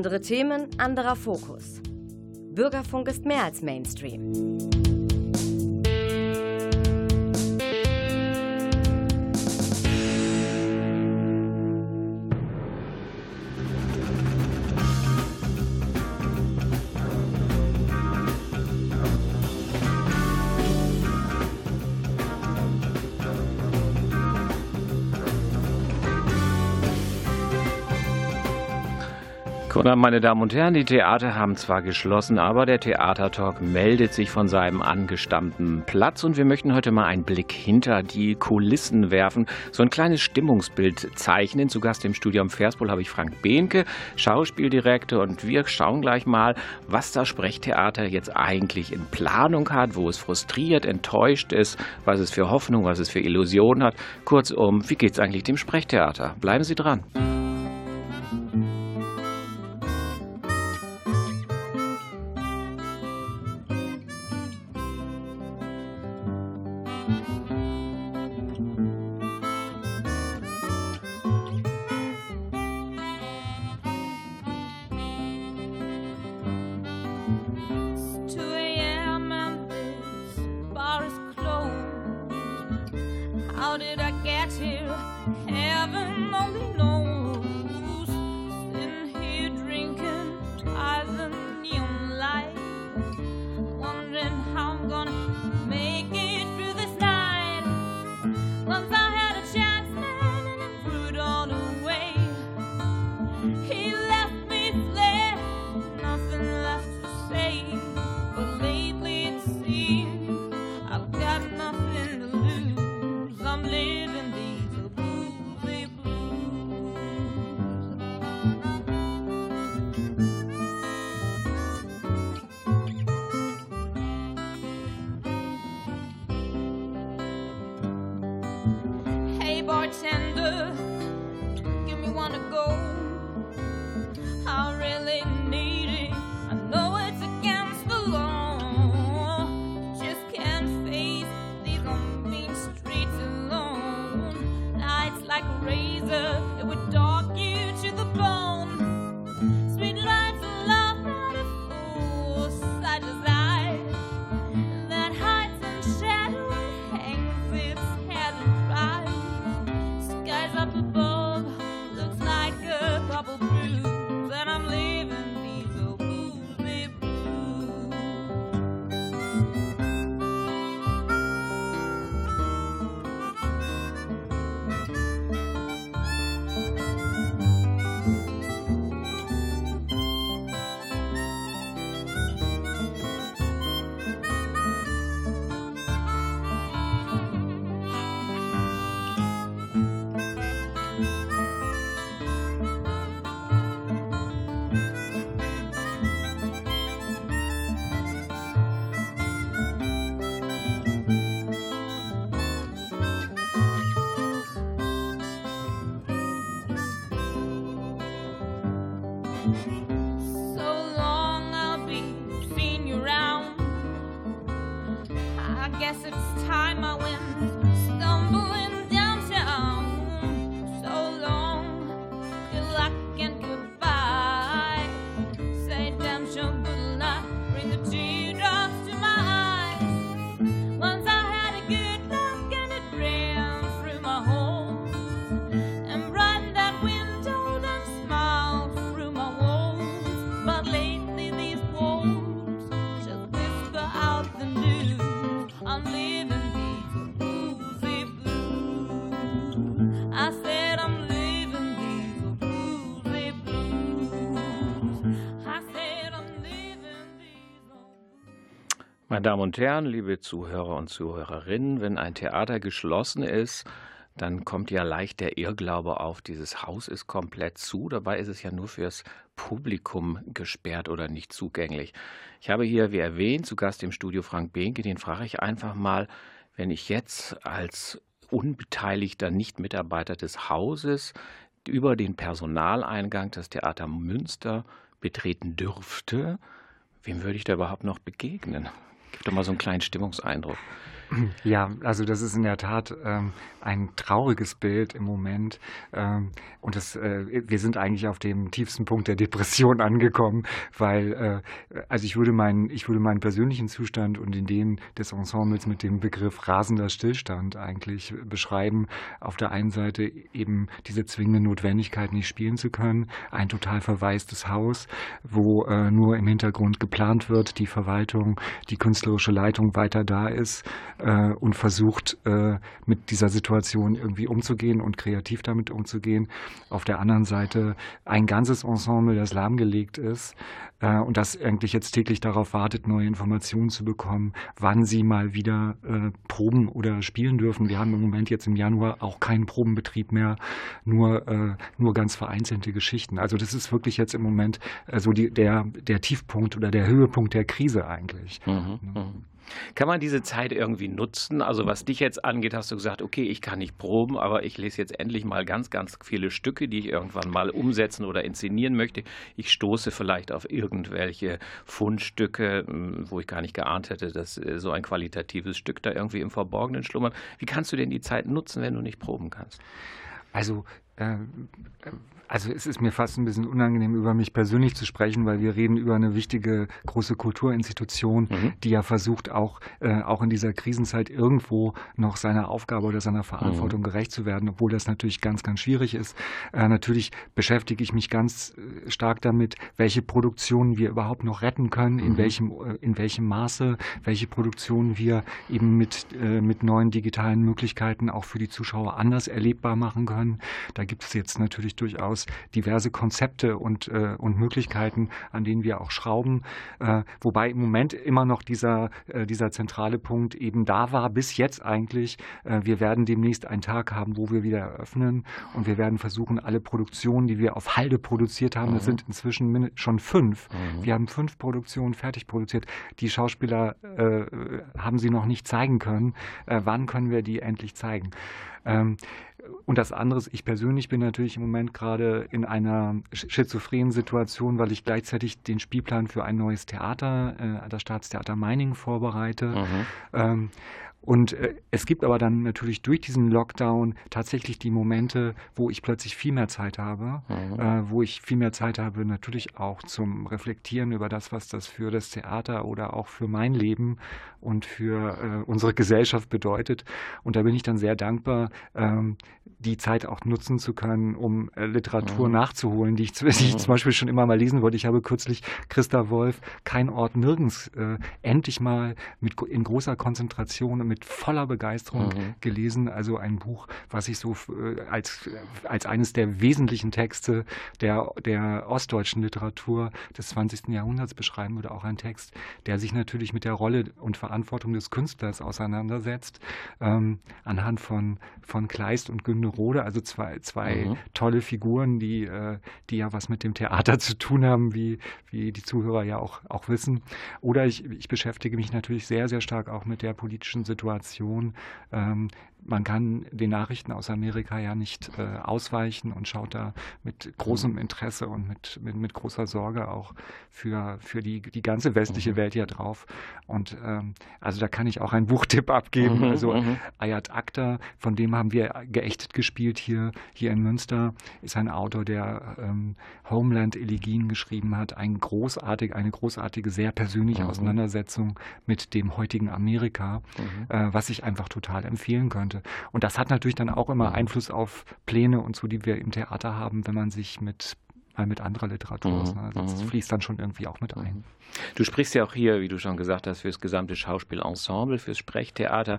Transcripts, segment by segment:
Andere Themen, anderer Fokus. Bürgerfunk ist mehr als Mainstream. Oder meine Damen und Herren, die Theater haben zwar geschlossen, aber der Theatertalk meldet sich von seinem angestammten Platz und wir möchten heute mal einen Blick hinter die Kulissen werfen, so ein kleines Stimmungsbild zeichnen. Zu Gast im Studio am Verspol habe ich Frank Behnke, Schauspieldirektor und wir schauen gleich mal, was das Sprechtheater jetzt eigentlich in Planung hat, wo es frustriert, enttäuscht ist, was es für Hoffnung, was es für Illusionen hat. Kurzum, wie geht es eigentlich dem Sprechtheater? Bleiben Sie dran. Meine Damen und Herren, liebe Zuhörer und Zuhörerinnen, wenn ein Theater geschlossen ist, dann kommt ja leicht der Irrglaube auf, dieses Haus ist komplett zu. Dabei ist es ja nur fürs Publikum gesperrt oder nicht zugänglich. Ich habe hier, wie erwähnt, zu Gast im Studio Frank Behnke, den frage ich einfach mal, wenn ich jetzt als unbeteiligter Nichtmitarbeiter des Hauses über den Personaleingang des Theater Münster betreten dürfte, wem würde ich da überhaupt noch begegnen? Gib doch so einen kleinen Stimmungseindruck. Ja, also das ist in der Tat ähm, ein trauriges Bild im Moment. Ähm, und das, äh, wir sind eigentlich auf dem tiefsten Punkt der Depression angekommen, weil äh, also ich würde meinen, ich würde meinen persönlichen Zustand und in den des Ensembles mit dem Begriff rasender Stillstand eigentlich beschreiben. Auf der einen Seite eben diese zwingende Notwendigkeit, nicht spielen zu können, ein total verwaistes Haus, wo äh, nur im Hintergrund geplant wird, die Verwaltung, die künstlerische Leitung weiter da ist äh, und versucht äh, mit dieser Situation Situation irgendwie umzugehen und kreativ damit umzugehen. Auf der anderen Seite ein ganzes Ensemble, das lahmgelegt ist äh, und das eigentlich jetzt täglich darauf wartet, neue Informationen zu bekommen, wann sie mal wieder äh, proben oder spielen dürfen. Wir haben im Moment jetzt im Januar auch keinen Probenbetrieb mehr, nur, äh, nur ganz vereinzelte Geschichten. Also das ist wirklich jetzt im Moment äh, so die, der, der Tiefpunkt oder der Höhepunkt der Krise eigentlich. Mhm, mhm. Kann man diese Zeit irgendwie nutzen? Also was dich jetzt angeht, hast du gesagt, okay, ich kann nicht proben, aber ich lese jetzt endlich mal ganz, ganz viele Stücke, die ich irgendwann mal umsetzen oder inszenieren möchte. Ich stoße vielleicht auf irgendwelche Fundstücke, hm, wo ich gar nicht geahnt hätte, dass äh, so ein qualitatives Stück da irgendwie im Verborgenen schlummert. Wie kannst du denn die Zeit nutzen, wenn du nicht proben kannst? Also äh, also es ist mir fast ein bisschen unangenehm, über mich persönlich zu sprechen, weil wir reden über eine wichtige große Kulturinstitution, mhm. die ja versucht, auch, äh, auch in dieser Krisenzeit irgendwo noch seiner Aufgabe oder seiner Verantwortung mhm. gerecht zu werden, obwohl das natürlich ganz, ganz schwierig ist. Äh, natürlich beschäftige ich mich ganz äh, stark damit, welche Produktionen wir überhaupt noch retten können, mhm. in, welchem, äh, in welchem Maße, welche Produktionen wir eben mit, äh, mit neuen digitalen Möglichkeiten auch für die Zuschauer anders erlebbar machen können. Da gibt es jetzt natürlich durchaus durchaus diverse Konzepte und, äh, und Möglichkeiten, an denen wir auch schrauben. Äh, wobei im Moment immer noch dieser, äh, dieser zentrale Punkt eben da war, bis jetzt eigentlich. Äh, wir werden demnächst einen Tag haben, wo wir wieder eröffnen und wir werden versuchen, alle Produktionen, die wir auf Halde produziert haben, mhm. das sind inzwischen schon fünf. Mhm. Wir haben fünf Produktionen fertig produziert. Die Schauspieler äh, haben sie noch nicht zeigen können. Äh, wann können wir die endlich zeigen? Ähm, und das andere ist, ich persönlich bin natürlich im Moment gerade in einer schizophrenen Situation, weil ich gleichzeitig den Spielplan für ein neues Theater, äh, das Staatstheater Meiningen, vorbereite. Mhm. Ähm, und äh, es gibt aber dann natürlich durch diesen Lockdown tatsächlich die Momente, wo ich plötzlich viel mehr Zeit habe, mhm. äh, wo ich viel mehr Zeit habe, natürlich auch zum Reflektieren über das, was das für das Theater oder auch für mein Leben und für äh, unsere Gesellschaft bedeutet. Und da bin ich dann sehr dankbar, ähm, die Zeit auch nutzen zu können, um äh, Literatur mhm. nachzuholen, die ich, die ich, mhm. zum Beispiel schon immer mal lesen wollte. Ich habe kürzlich Christa Wolf, Kein Ort nirgends, äh, endlich mal mit, in großer Konzentration mit voller Begeisterung mhm. gelesen. Also ein Buch, was ich so äh, als, als eines der wesentlichen Texte der, der ostdeutschen Literatur des 20. Jahrhunderts beschreiben würde. Auch ein Text, der sich natürlich mit der Rolle und Verantwortung des Künstlers auseinandersetzt, ähm, anhand von, von Kleist und Günde Rode, also zwei, zwei mhm. tolle Figuren, die, äh, die ja was mit dem Theater zu tun haben, wie, wie die Zuhörer ja auch, auch wissen. Oder ich, ich beschäftige mich natürlich sehr, sehr stark auch mit der politischen Situation. Ähm, man kann den Nachrichten aus Amerika ja nicht äh, ausweichen und schaut da mit großem Interesse und mit, mit, mit großer Sorge auch für, für die, die ganze westliche mhm. Welt ja drauf. Und ähm, also da kann ich auch einen Buchtipp abgeben. Mhm, also mhm. Ayat Akhtar, von dem haben wir geächtet gespielt hier, hier in Münster, ist ein Autor, der ähm, Homeland Elegien geschrieben hat. Ein großartig, eine großartige, sehr persönliche mhm. Auseinandersetzung mit dem heutigen Amerika, mhm. äh, was ich einfach total empfehlen könnte. Und das hat natürlich dann auch immer Einfluss auf Pläne und so, die wir im Theater haben, wenn man sich mit mal mit anderer Literatur mhm. auseinandersetzt. Das mhm. fließt dann schon irgendwie auch mit ein. Du sprichst ja auch hier, wie du schon gesagt hast, für das gesamte Schauspielensemble, fürs Sprechtheater.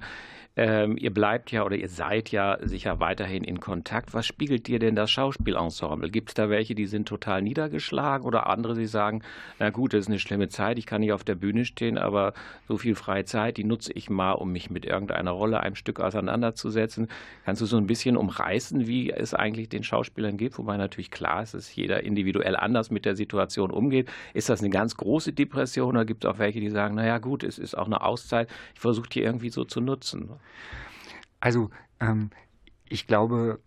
Ähm, ihr bleibt ja oder ihr seid ja sicher weiterhin in Kontakt. Was spiegelt dir denn das Schauspielensemble? Gibt es da welche, die sind total niedergeschlagen oder andere, die sagen, na gut, das ist eine schlimme Zeit, ich kann nicht auf der Bühne stehen, aber so viel freie Zeit, die nutze ich mal, um mich mit irgendeiner Rolle, einem Stück auseinanderzusetzen. Kannst du so ein bisschen umreißen, wie es eigentlich den Schauspielern geht? Wobei natürlich klar ist, dass jeder individuell anders mit der Situation umgeht. Ist das eine ganz große Depression oder gibt es auch welche, die sagen, naja gut, es ist auch eine Auszeit, ich versuche die irgendwie so zu nutzen? Also ähm, ich glaube,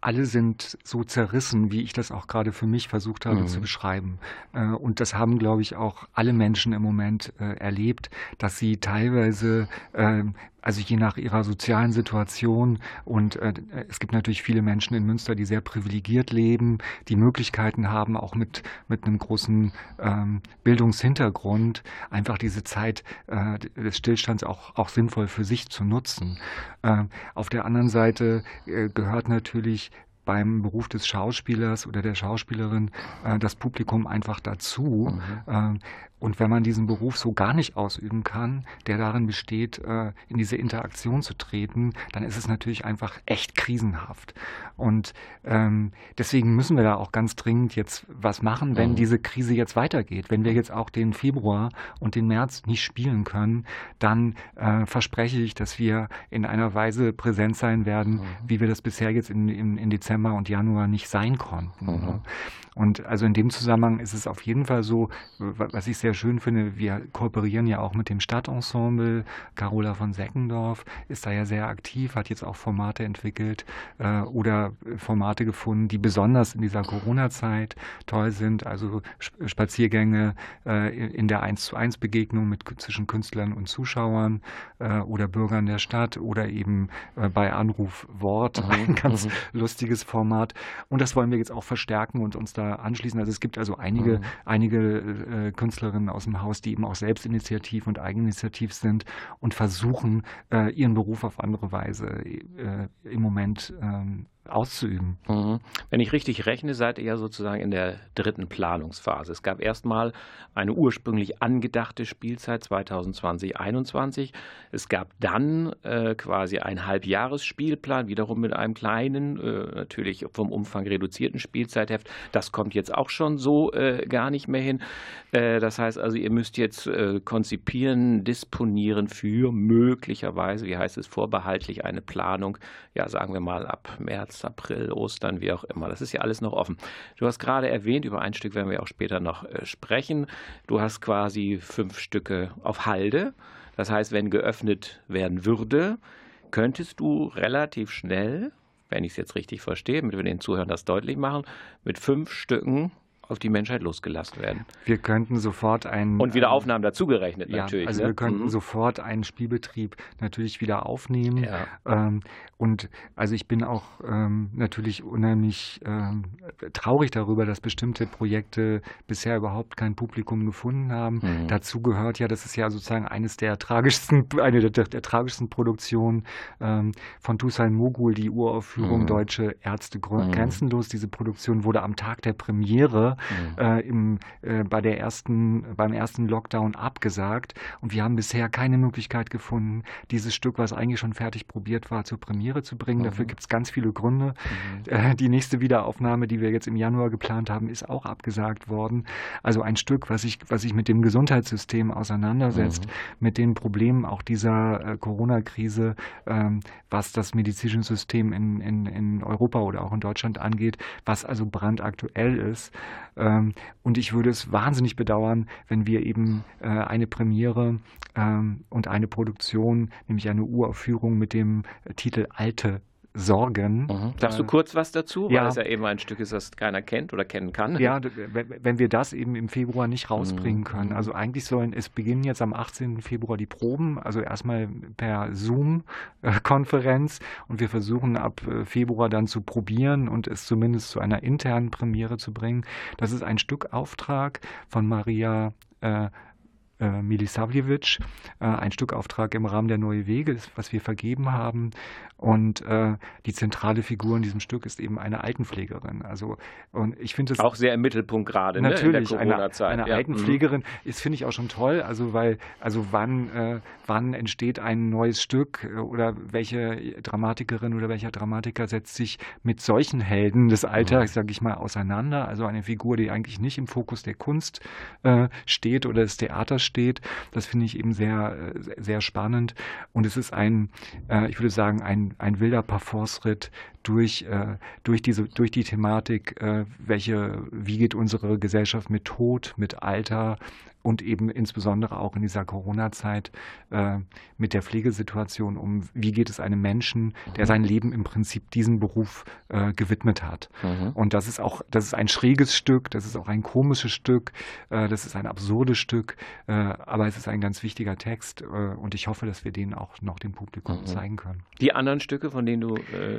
alle sind so zerrissen, wie ich das auch gerade für mich versucht habe mhm. zu beschreiben. Äh, und das haben, glaube ich, auch alle Menschen im Moment äh, erlebt, dass sie teilweise ähm, also je nach ihrer sozialen Situation und äh, es gibt natürlich viele Menschen in Münster, die sehr privilegiert leben, die Möglichkeiten haben, auch mit, mit einem großen ähm, Bildungshintergrund einfach diese Zeit äh, des Stillstands auch, auch sinnvoll für sich zu nutzen. Äh, auf der anderen Seite äh, gehört natürlich beim Beruf des Schauspielers oder der Schauspielerin äh, das Publikum einfach dazu. Mhm. Äh, und wenn man diesen Beruf so gar nicht ausüben kann, der darin besteht, äh, in diese Interaktion zu treten, dann ist es natürlich einfach echt krisenhaft. Und ähm, deswegen müssen wir da auch ganz dringend jetzt was machen, wenn mhm. diese Krise jetzt weitergeht. Wenn wir jetzt auch den Februar und den März nicht spielen können, dann äh, verspreche ich, dass wir in einer Weise präsent sein werden, mhm. wie wir das bisher jetzt in, in, in, Dezember und Januar nicht sein konnten. Mhm. Und also in dem Zusammenhang ist es auf jeden Fall so, was ich sehr schön finde, wir kooperieren ja auch mit dem Stadtensemble. Carola von Seckendorf ist da ja sehr aktiv, hat jetzt auch Formate entwickelt äh, oder Formate gefunden, die besonders in dieser Corona-Zeit toll sind. Also Spaziergänge äh, in der 1 zu 1 Begegnung mit, zwischen Künstlern und Zuschauern äh, oder Bürgern der Stadt oder eben äh, bei Anruf Wort, mhm. ein ganz mhm. lustiges Format. Und das wollen wir jetzt auch verstärken und uns da da anschließen. Also es gibt also einige, mhm. einige äh, Künstlerinnen aus dem Haus, die eben auch selbstinitiativ und eigeninitiativ sind und versuchen, äh, ihren Beruf auf andere Weise äh, im Moment ähm, auszuüben. Mhm. Wenn ich richtig rechne, seid ihr ja sozusagen in der dritten Planungsphase. Es gab erstmal eine ursprünglich angedachte Spielzeit 2020-21. Es gab dann äh, quasi einen Halbjahresspielplan, wiederum mit einem kleinen, äh, natürlich vom Umfang reduzierten Spielzeitheft. Das kommt jetzt auch schon so äh, gar nicht mehr hin. Äh, das heißt also, ihr müsst jetzt äh, konzipieren, disponieren für möglicherweise, wie heißt es, vorbehaltlich eine Planung, ja, sagen wir mal ab März März, April, Ostern, wie auch immer. Das ist ja alles noch offen. Du hast gerade erwähnt, über ein Stück werden wir auch später noch äh, sprechen. Du hast quasi fünf Stücke auf Halde. Das heißt, wenn geöffnet werden würde, könntest du relativ schnell, wenn ich es jetzt richtig verstehe, damit wir den Zuhörern das deutlich machen, mit fünf Stücken auf die Menschheit losgelassen werden. Wir könnten sofort einen. Und wieder Aufnahmen dazugerechnet ja, natürlich. Also ne? wir könnten mhm. sofort einen Spielbetrieb natürlich wieder aufnehmen. Ja. Ähm, und also ich bin auch ähm, natürlich unheimlich ähm, traurig darüber, dass bestimmte Projekte bisher überhaupt kein Publikum gefunden haben. Mhm. Dazu gehört ja, das ist ja sozusagen eines der tragischsten, eine der, der, der tragischsten Produktionen ähm, von Tusan Mogul, die Uraufführung mhm. Deutsche Ärzte mhm. grenzenlos. Diese Produktion wurde am Tag der Premiere mhm. äh, im, äh, bei der ersten, beim ersten Lockdown abgesagt. Und wir haben bisher keine Möglichkeit gefunden, dieses Stück, was eigentlich schon fertig probiert war, zur Premiere zu bringen. Mhm. Dafür gibt es ganz viele Gründe. Mhm. Äh, die nächste Wiederaufnahme, die wir jetzt im Januar geplant haben, ist auch abgesagt worden. Also ein Stück, was sich was ich mit dem Gesundheitssystem auseinandersetzt, mhm. mit den Problemen auch dieser äh, Corona-Krise, ähm, was das medizinische System in, in, in Europa oder auch in Deutschland angeht, was also brandaktuell ist. Ähm, und ich würde es wahnsinnig bedauern, wenn wir eben äh, eine Premiere ähm, und eine Produktion, nämlich eine Uraufführung mit dem Titel Alte Sorgen. Mhm. Sagst du kurz was dazu, weil ja. es ja eben ein Stück ist, das keiner kennt oder kennen kann? Ja, wenn wir das eben im Februar nicht rausbringen mhm. können. Also eigentlich sollen es beginnen jetzt am 18. Februar die Proben, also erstmal per Zoom-Konferenz und wir versuchen ab äh, Februar dann zu probieren und es zumindest zu einer internen Premiere zu bringen. Das ist ein Stückauftrag von Maria äh, äh, Milisavljevic, äh, ein Stückauftrag im Rahmen der Neue Wege, was wir vergeben haben. Und äh, die zentrale Figur in diesem Stück ist eben eine Altenpflegerin. Also und ich finde es auch sehr im Mittelpunkt gerade natürlich ne, in der Corona-Zeit. Eine, eine ja. Altenpflegerin mhm. ist finde ich auch schon toll. Also weil also wann äh, wann entsteht ein neues Stück äh, oder welche Dramatikerin oder welcher Dramatiker setzt sich mit solchen Helden des Alltags, mhm. sage ich mal, auseinander? Also eine Figur, die eigentlich nicht im Fokus der Kunst äh, steht oder des Theaters steht. Das finde ich eben sehr äh, sehr spannend und es ist ein äh, ich würde sagen ein ein, wilder Parforce-Ritt durch, äh, durch, diese, durch die Thematik, äh, welche, wie geht unsere Gesellschaft mit Tod, mit Alter und eben insbesondere auch in dieser Corona-Zeit äh, mit der Pflegesituation um, wie geht es einem Menschen, der sein Leben im Prinzip diesem Beruf äh, gewidmet hat. Mhm. Und das ist auch, das ist ein schräges Stück, das ist auch ein komisches Stück, äh, das ist ein absurdes Stück, aber es ist ein ganz wichtiger Text und ich hoffe, dass wir den auch noch dem Publikum mhm. zeigen können. Die anderen Stücke, von denen du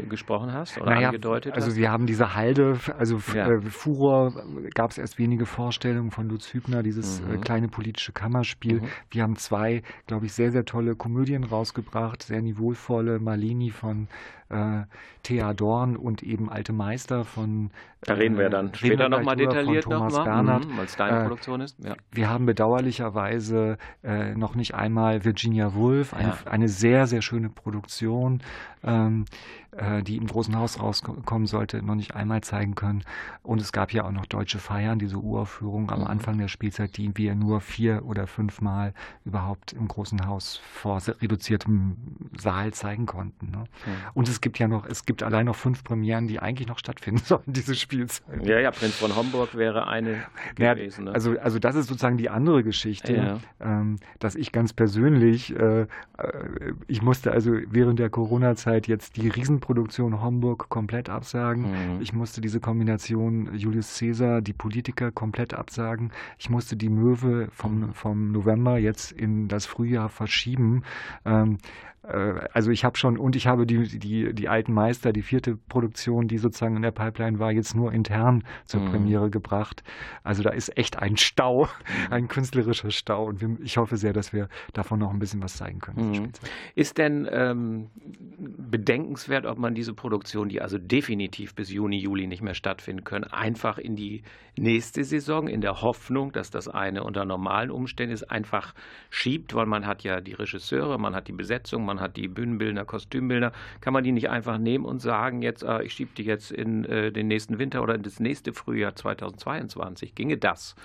gesprochen hast oder naja, angedeutet also hast? Also wir haben diese Halde, also ja. Furor gab es erst wenige Vorstellungen von Lutz Hübner, dieses mhm. Kleine politische Kammerspiel. Mhm. Wir haben zwei, glaube ich, sehr, sehr tolle Komödien rausgebracht, sehr niveauvolle. Malini von äh, Thea Dorn und eben Alte Meister von. Da reden wir dann später nochmal detailliert nochmal, mhm, weil es deine äh, Produktion ist. Ja. Wir haben bedauerlicherweise äh, noch nicht einmal Virginia Woolf, eine, ja. eine sehr, sehr schöne Produktion. Ähm, äh, die im großen Haus rauskommen sollte, noch nicht einmal zeigen können. Und es gab ja auch noch deutsche Feiern, diese Uraufführung am mhm. Anfang der Spielzeit, die wir nur vier oder fünfmal überhaupt im großen Haus vor reduziertem Saal zeigen konnten. Ne? Mhm. Und es gibt ja noch, es gibt allein noch fünf Premieren, die eigentlich noch stattfinden sollen, diese Spielzeit. Ja, ja, Prinz von Homburg wäre eine gewesen. Ne? Also, also das ist sozusagen die andere Geschichte, ja. ähm, dass ich ganz persönlich, äh, äh ich musste also während der Corona-Zeit jetzt die riesen Produktion Homburg komplett absagen. Mhm. Ich musste diese Kombination Julius Caesar, die Politiker komplett absagen. Ich musste die Möwe vom, mhm. vom November jetzt in das Frühjahr verschieben. Ähm, äh, also ich habe schon, und ich habe die, die, die alten Meister, die vierte Produktion, die sozusagen in der Pipeline war, jetzt nur intern zur mhm. Premiere gebracht. Also da ist echt ein Stau, mhm. ein künstlerischer Stau. Und wir, ich hoffe sehr, dass wir davon noch ein bisschen was zeigen können. Mhm. Ist denn ähm, bedenkenswert, ob man diese Produktion, die also definitiv bis Juni, Juli nicht mehr stattfinden können, einfach in die nächste Saison, in der Hoffnung, dass das eine unter normalen Umständen ist, einfach schiebt, weil man hat ja die Regisseure, man hat die Besetzung, man man hat die Bühnenbildner, Kostümbildner, kann man die nicht einfach nehmen und sagen, jetzt, äh, ich schiebe die jetzt in äh, den nächsten Winter oder in das nächste Frühjahr 2022? Ginge das?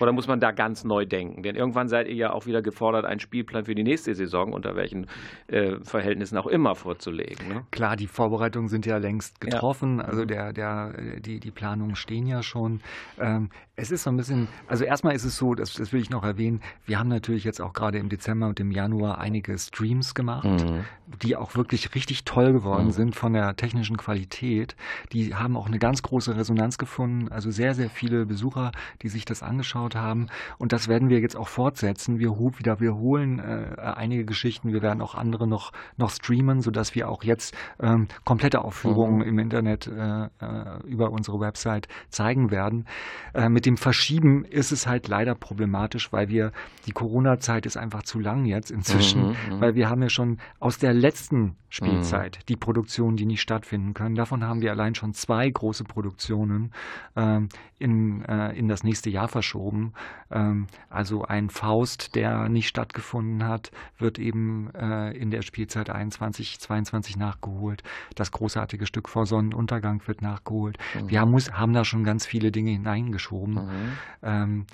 Oder muss man da ganz neu denken? Denn irgendwann seid ihr ja auch wieder gefordert, einen Spielplan für die nächste Saison unter welchen äh, Verhältnissen auch immer vorzulegen. Ne? Klar, die Vorbereitungen sind ja längst getroffen. Ja. Also der, der, die, die Planungen stehen ja schon. Ähm, es ist so ein bisschen, also erstmal ist es so, das, das will ich noch erwähnen, wir haben natürlich jetzt auch gerade im Dezember und im Januar einige Streams gemacht, mhm. die auch wirklich richtig toll geworden mhm. sind von der technischen Qualität. Die haben auch eine ganz große Resonanz gefunden. Also sehr, sehr viele Besucher, die sich das angeschaut angeschaut haben. Und das werden wir jetzt auch fortsetzen. Wir wieder wiederholen äh, einige Geschichten. Wir werden auch andere noch, noch streamen, sodass wir auch jetzt ähm, komplette Aufführungen mhm. im Internet äh, äh, über unsere Website zeigen werden. Äh, mit dem Verschieben ist es halt leider problematisch, weil wir die Corona-Zeit ist einfach zu lang jetzt inzwischen, mhm, mhm. weil wir haben ja schon aus der letzten Spielzeit mhm. die Produktionen, die nicht stattfinden können. Davon haben wir allein schon zwei große Produktionen ähm, in, äh, in das nächste Jahr verschoben haben. Ähm, also ein Faust, der nicht stattgefunden hat, wird eben äh, in der Spielzeit 21, 22 nachgeholt. Das großartige Stück vor Sonnenuntergang wird nachgeholt. Mhm. Wir haben, muss, haben da schon ganz viele Dinge hineingeschoben. Mhm. Ähm,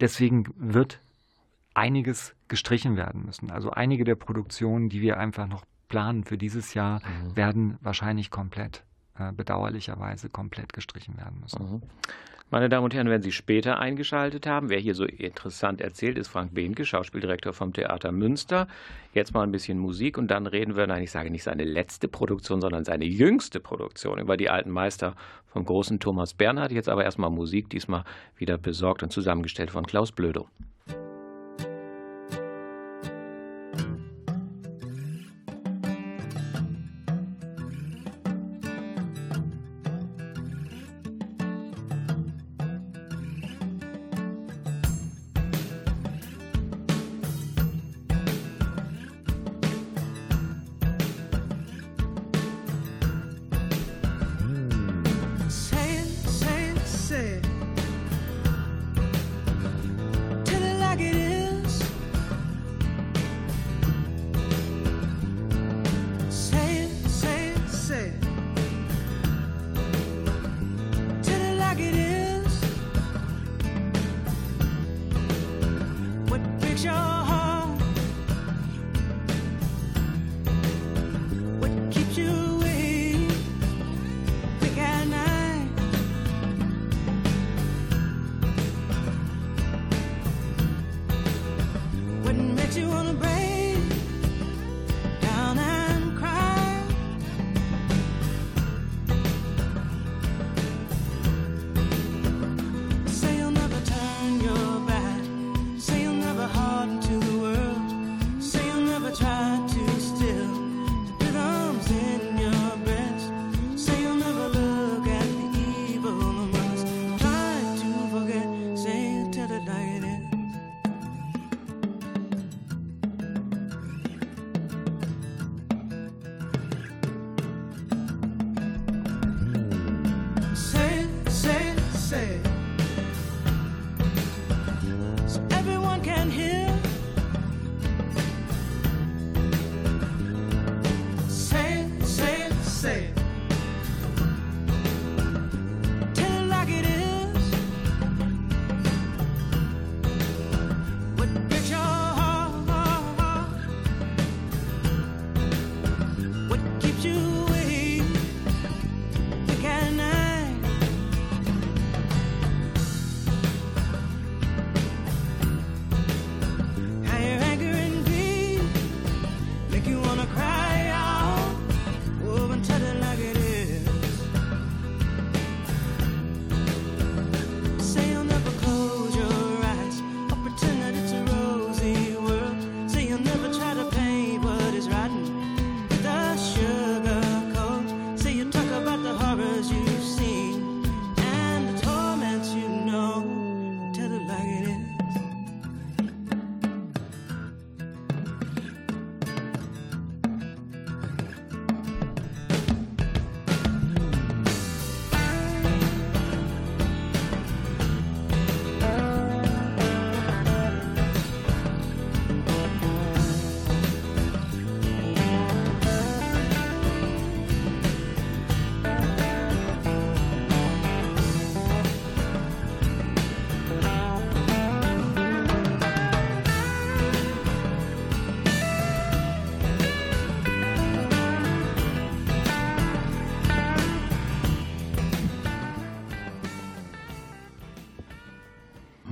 deswegen wird einiges gestrichen werden müssen. Also einige der Produktionen, die wir einfach noch planen für dieses Jahr, mhm. werden wahrscheinlich komplett, äh, bedauerlicherweise komplett gestrichen werden müssen. Meine Damen und Herren, wenn Sie später eingeschaltet haben, wer hier so interessant erzählt, ist Frank Behnke, Schauspieldirektor vom Theater Münster. Jetzt mal ein bisschen Musik und dann reden wir, nein, ich sage nicht seine letzte Produktion, sondern seine jüngste Produktion über die alten Meister vom großen Thomas Bernhard. Jetzt aber erstmal Musik, diesmal wieder besorgt und zusammengestellt von Klaus Blödo.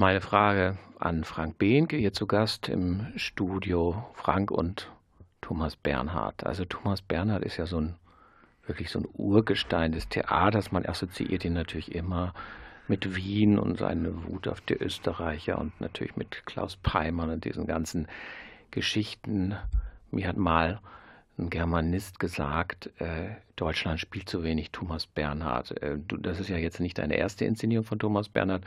Meine Frage an Frank Behnke, hier zu Gast im Studio. Frank und Thomas Bernhard. Also Thomas Bernhard ist ja so ein wirklich so ein Urgestein des Theaters. Man assoziiert ihn natürlich immer mit Wien und seine Wut auf die Österreicher und natürlich mit Klaus Peimann und diesen ganzen Geschichten. Mir hat mal ein Germanist gesagt, äh, Deutschland spielt zu wenig Thomas Bernhard. Äh, du, das ist ja jetzt nicht deine erste Inszenierung von Thomas Bernhard.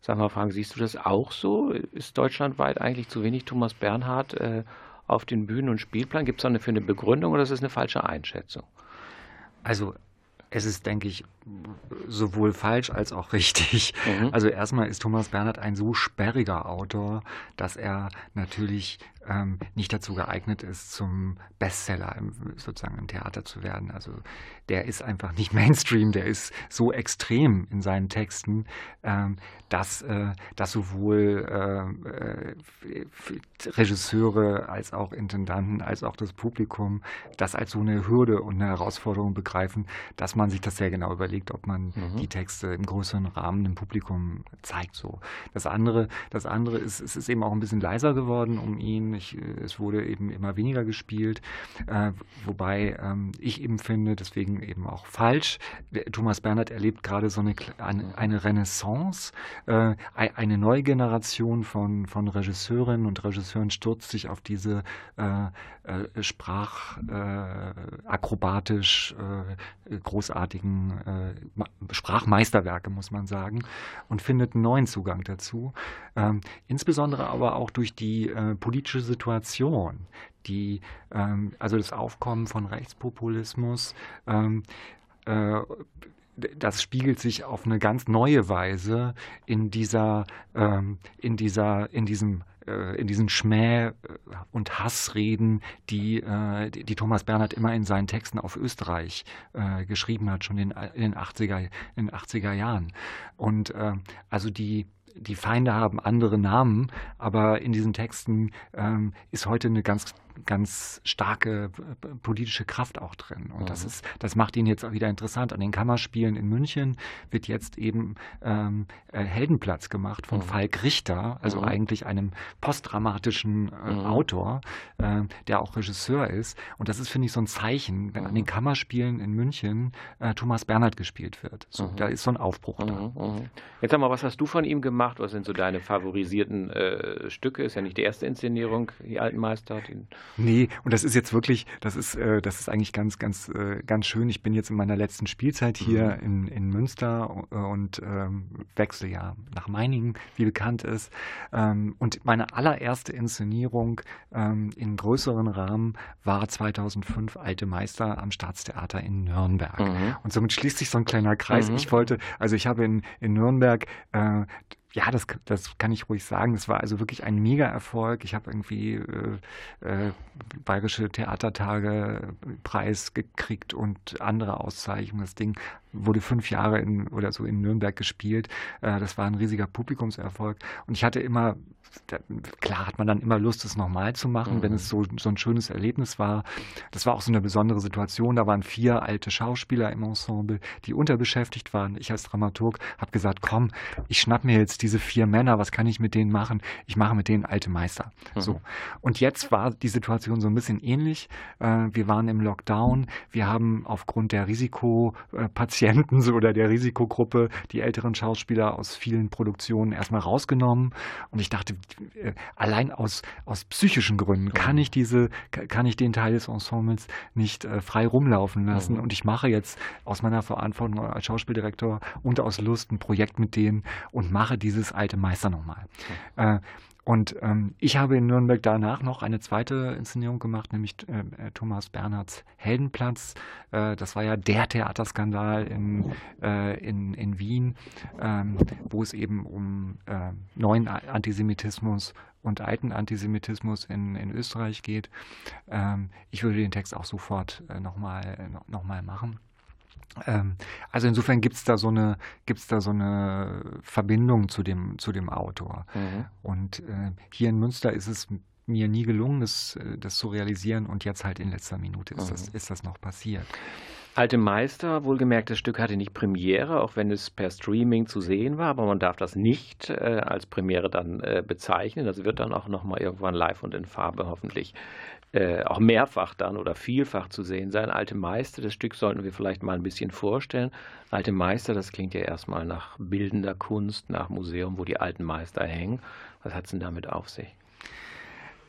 Sag mal, Frank, siehst du das auch so? Ist deutschlandweit eigentlich zu wenig Thomas Bernhard äh, auf den Bühnen und Spielplan? Gibt es da eine, für eine Begründung oder ist das eine falsche Einschätzung? Also es ist, denke ich, sowohl falsch als auch richtig. Mhm. Also erstmal ist Thomas Bernhard ein so sperriger Autor, dass er natürlich ähm, nicht dazu geeignet ist, zum Bestseller im, sozusagen im Theater zu werden. Also der ist einfach nicht Mainstream, der ist so extrem in seinen Texten, ähm, dass, äh, dass sowohl äh, äh, Regisseure als auch Intendanten als auch das Publikum das als so eine Hürde und eine Herausforderung begreifen, dass man sich das sehr genau überlegt, ob man mhm. die Texte im größeren Rahmen dem Publikum zeigt. So. Das andere, das andere ist, es ist eben auch ein bisschen leiser geworden um ihn ich, äh, es wurde eben immer weniger gespielt, äh, wobei ähm, ich eben finde, deswegen eben auch falsch. Thomas Bernhard erlebt gerade so eine, eine, eine Renaissance, äh, eine neue Generation von, von Regisseurinnen und Regisseuren stürzt sich auf diese äh, äh sprachakrobatisch äh, großartigen Sprachmeisterwerke, muss man sagen, und findet einen neuen Zugang dazu. Ähm, insbesondere aber auch durch die politische Situation, die, ähm, also das Aufkommen von Rechtspopulismus, ähm, äh, das spiegelt sich auf eine ganz neue Weise in dieser, ähm, in dieser, in diesem äh, in diesen Schmäh- äh, und Hassreden, die, äh, die, die, Thomas Bernhard immer in seinen Texten auf Österreich äh, geschrieben hat, schon in, den 80er, in den 80er Jahren. Und äh, also die, die Feinde haben andere Namen, aber in diesen Texten ähm, ist heute eine ganz ganz starke politische Kraft auch drin. Und mhm. das ist, das macht ihn jetzt auch wieder interessant. An den Kammerspielen in München wird jetzt eben ähm, äh, Heldenplatz gemacht von mhm. Falk Richter, also mhm. eigentlich einem postdramatischen äh, mhm. Autor, äh, der auch Regisseur ist. Und das ist, finde ich, so ein Zeichen, wenn an den mhm. Kammerspielen in München äh, Thomas Bernhard gespielt wird. So, mhm. Da ist so ein Aufbruch da. Jetzt sag mal, was hast du von ihm gemacht? Gemacht? Was sind so deine favorisierten äh, Stücke? Ist ja nicht die erste Inszenierung, die alten Meister. Die nee, und das ist jetzt wirklich, das ist, äh, das ist eigentlich ganz, ganz, äh, ganz schön. Ich bin jetzt in meiner letzten Spielzeit hier mhm. in, in Münster äh, und ähm, wechsle ja nach Meiningen, wie bekannt ist. Ähm, und meine allererste Inszenierung ähm, in größeren Rahmen war 2005 Alte Meister am Staatstheater in Nürnberg. Mhm. Und somit schließt sich so ein kleiner Kreis. Mhm. Ich wollte, also ich habe in, in Nürnberg äh, ja, das, das kann ich ruhig sagen. Es war also wirklich ein Mega-Erfolg. Ich habe irgendwie äh, äh, Bayerische Theatertage Preis gekriegt und andere Auszeichnungen. Das Ding wurde fünf Jahre in, oder so in Nürnberg gespielt. Äh, das war ein riesiger Publikumserfolg. Und ich hatte immer klar hat man dann immer Lust, es nochmal zu machen, mhm. wenn es so, so ein schönes Erlebnis war. Das war auch so eine besondere Situation. Da waren vier alte Schauspieler im Ensemble, die unterbeschäftigt waren. Ich als Dramaturg habe gesagt, komm, ich schnapp mir jetzt diese vier Männer, was kann ich mit denen machen? Ich mache mit denen alte Meister. Mhm. So. Und jetzt war die Situation so ein bisschen ähnlich. Äh, wir waren im Lockdown. Wir haben aufgrund der Risikopatienten oder der Risikogruppe die älteren Schauspieler aus vielen Produktionen erstmal rausgenommen. Und ich dachte, äh, allein aus, aus psychischen Gründen kann ich diese, kann ich den Teil des Ensembles nicht äh, frei rumlaufen lassen. Und ich mache jetzt aus meiner Verantwortung als Schauspieldirektor und aus Lust ein Projekt mit denen und mache dieses alte Meister nochmal. Äh, und ähm, ich habe in Nürnberg danach noch eine zweite Inszenierung gemacht, nämlich äh, äh, Thomas Bernhards Heldenplatz. Äh, das war ja der Theaterskandal in, äh, in, in Wien, ähm, wo es eben um äh, neuen Antisemitismus und alten Antisemitismus in, in Österreich geht. Ähm, ich würde den Text auch sofort äh, nochmal noch mal machen. Ähm, also insofern gibt es da so eine gibt's da so eine Verbindung zu dem zu dem Autor. Mhm. Und äh, hier in Münster ist es mir nie gelungen, das, äh, das zu realisieren und jetzt halt in letzter Minute ist, mhm. das, ist das noch passiert. Alte Meister, wohlgemerkt, das Stück hatte nicht Premiere, auch wenn es per Streaming zu sehen war, aber man darf das nicht äh, als Premiere dann äh, bezeichnen. Das wird dann auch nochmal irgendwann live und in Farbe hoffentlich äh, auch mehrfach dann oder vielfach zu sehen sein. Alte Meister, das Stück sollten wir vielleicht mal ein bisschen vorstellen. Alte Meister, das klingt ja erstmal nach bildender Kunst, nach Museum, wo die alten Meister hängen. Was hat es denn damit auf sich?